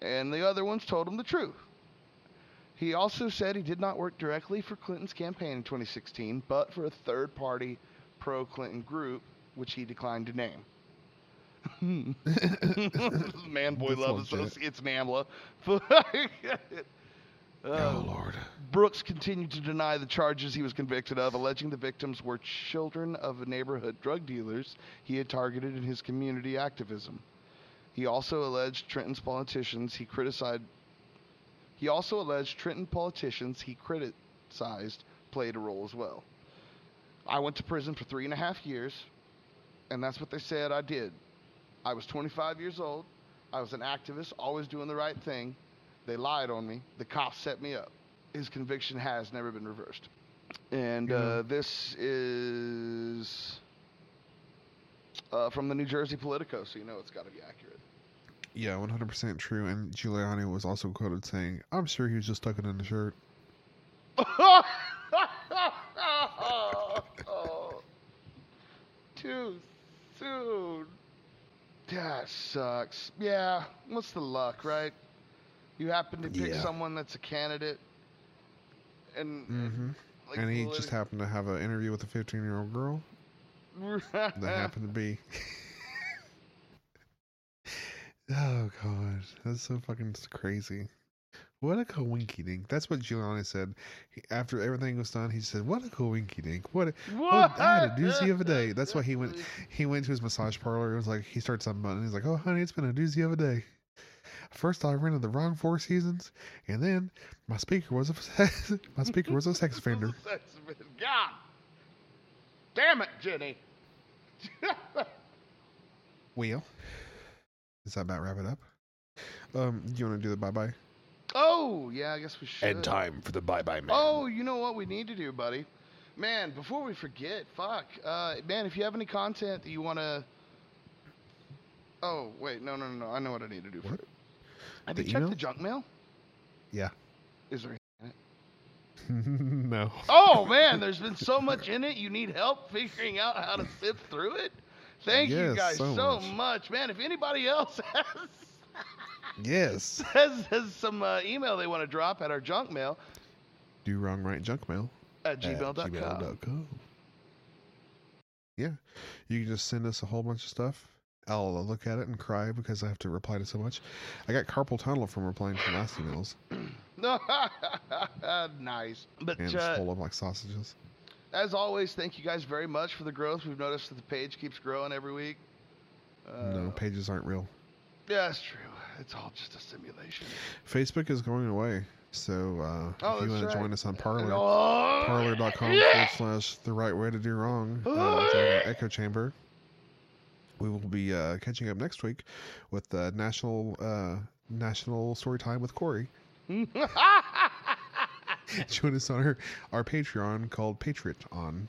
and the other ones told him the truth. He also said he did not work directly for Clinton's campaign in 2016, but for a third-party pro-Clinton group, which he declined to name. Hmm. Man, boy, That's love associates, NAMBLA. Oh. oh Lord. Brooks continued to deny the charges he was convicted of, alleging the victims were children of neighborhood drug dealers he had targeted in his community activism. He also alleged Trenton's politicians he criticized. He also alleged Trenton politicians he criticized played a role as well. I went to prison for three and a half years, and that's what they said I did. I was 25 years old. I was an activist, always doing the right thing. They lied on me. The cops set me up. His conviction has never been reversed. And Yeah. uh, this is uh, from the New Jersey Politico, so you know it's got to be accurate. Yeah, 100% true. And Giuliani was also quoted saying, "I'm sure he was just tucking in the shirt." Too soon. That sucks. Yeah, what's the luck, right? You happen to pick Yeah. someone that's a candidate, and Mm-hmm. like and he just happened to have an interview with a 15 year old girl that happened to be. oh god, that's so fucking crazy. What a coinky dink. That's what Giuliani said. He, after everything was done, he said, "What a coinky dink. What? A, What? I had a doozy of a day." That's why he went. He went to his massage parlor. It was like he starts something, and he's like, "Oh, honey, it's been a doozy of a day." First, I rented the wrong Four Seasons, and then my speaker was a my speaker was a sex offender. Sex offender. God damn it, Jenny. Well, does that about wrap it up? Um, do you want to do the bye bye? Oh, yeah, I guess we should. And time for the bye bye man. Oh, you know what we need to do, buddy? Man, before we forget, fuck. Uh, man, if you have any content that you want to. Oh, wait, no, no, no, no. I know what I need to do for it. Have The you checked the junk mail? Yeah. Is there in it? no. Oh, man, there's been so much in it. You need help figuring out how to sift through it? Thank you guys so so, much. much. Man, if anybody else has. Yes. has, has some uh, email they want to drop at our junk mail Do wrong right junk mail at at gmail.com. Yeah. You can just send us a whole bunch of stuff. I'll look at it and cry because I have to reply to so much. I got carpal tunnel from replying to last emails, nice. But and uh, full of like sausages. as always, thank you guys very much for the growth. We've noticed that the page keeps growing every week. Uh, no, pages aren't real. Yeah, it's true. It's all just a simulation. Facebook is going away. So uh, Oh, if you want to join us on Parler, Oh, parler.com forward slash the right way to do wrong, uh, our echo chamber. We will be uh, catching up next week with uh, national uh, national story time with Corey. Join us on our, our Patreon called Patriot On.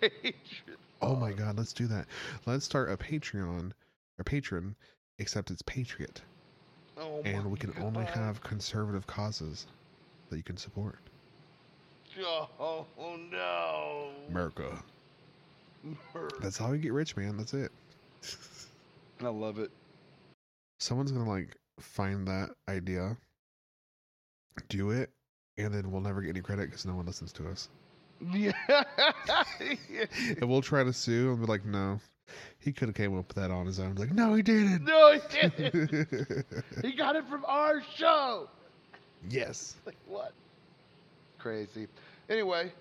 page. Oh my God, let's do that. Let's start a Patreon a patron, except it's Patriot, Oh and we can only have conservative causes that you can support. Oh, no. America. That's how you get rich, man. That's it. I love it. Someone's gonna like find that idea, do it, and then we'll never get any credit because no one listens to us. Yeah. And we'll try to sue and be like, no, he could have came up with that on his own. Like, no, he didn't. no, he didn't. He got it from our show. yes. Like what? Crazy. Anyway,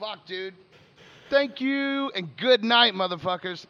fuck, dude. Thank you and good night, motherfuckers.